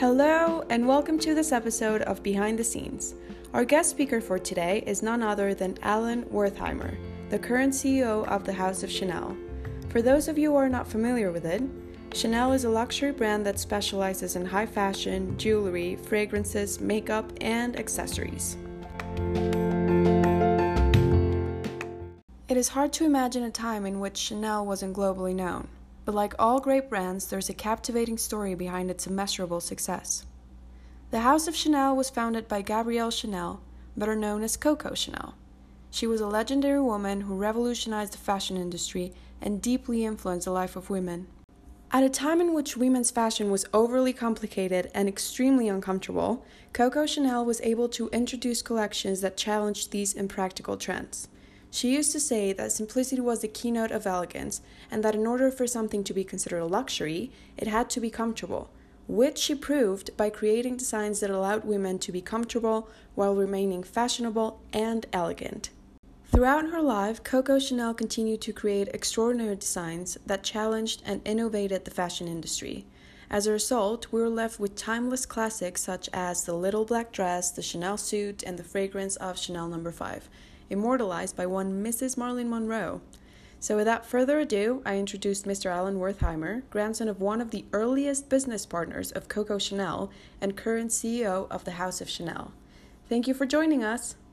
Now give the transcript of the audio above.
Hello, and welcome to this episode of Behind the Scenes. Our guest speaker for today is none other than Alan Wertheimer, the current CEO of the House of Chanel. For those of you who are not familiar with it, Chanel is a luxury brand that specializes in high fashion, jewelry, fragrances, makeup, and accessories. It is hard to imagine a time in which Chanel wasn't globally known. But like all great brands, there's a captivating story behind its immeasurable success. The House of Chanel was founded by Gabrielle Chanel, better known as Coco Chanel. She was a legendary woman who revolutionized the fashion industry and deeply influenced the life of women. At a time in which women's fashion was overly complicated and extremely uncomfortable, Coco Chanel was able to introduce collections that challenged these impractical trends. She used to say that simplicity was the keynote of elegance, and that in order for something to be considered a luxury, it had to be comfortable, which she proved by creating designs that allowed women to be comfortable while remaining fashionable and elegant. Throughout her life, Coco Chanel continued to create extraordinary designs that challenged and innovated the fashion industry. As a result, we were left with timeless classics such as the little black dress, the Chanel suit, and the fragrance of Chanel No. 5 immortalized by one Mrs. Marilyn Monroe. So, without further ado, I introduced Mr. Alan Wertheimer, grandson of one of the earliest business partners of Coco Chanel and current CEO of the House of Chanel. Thank you for joining us.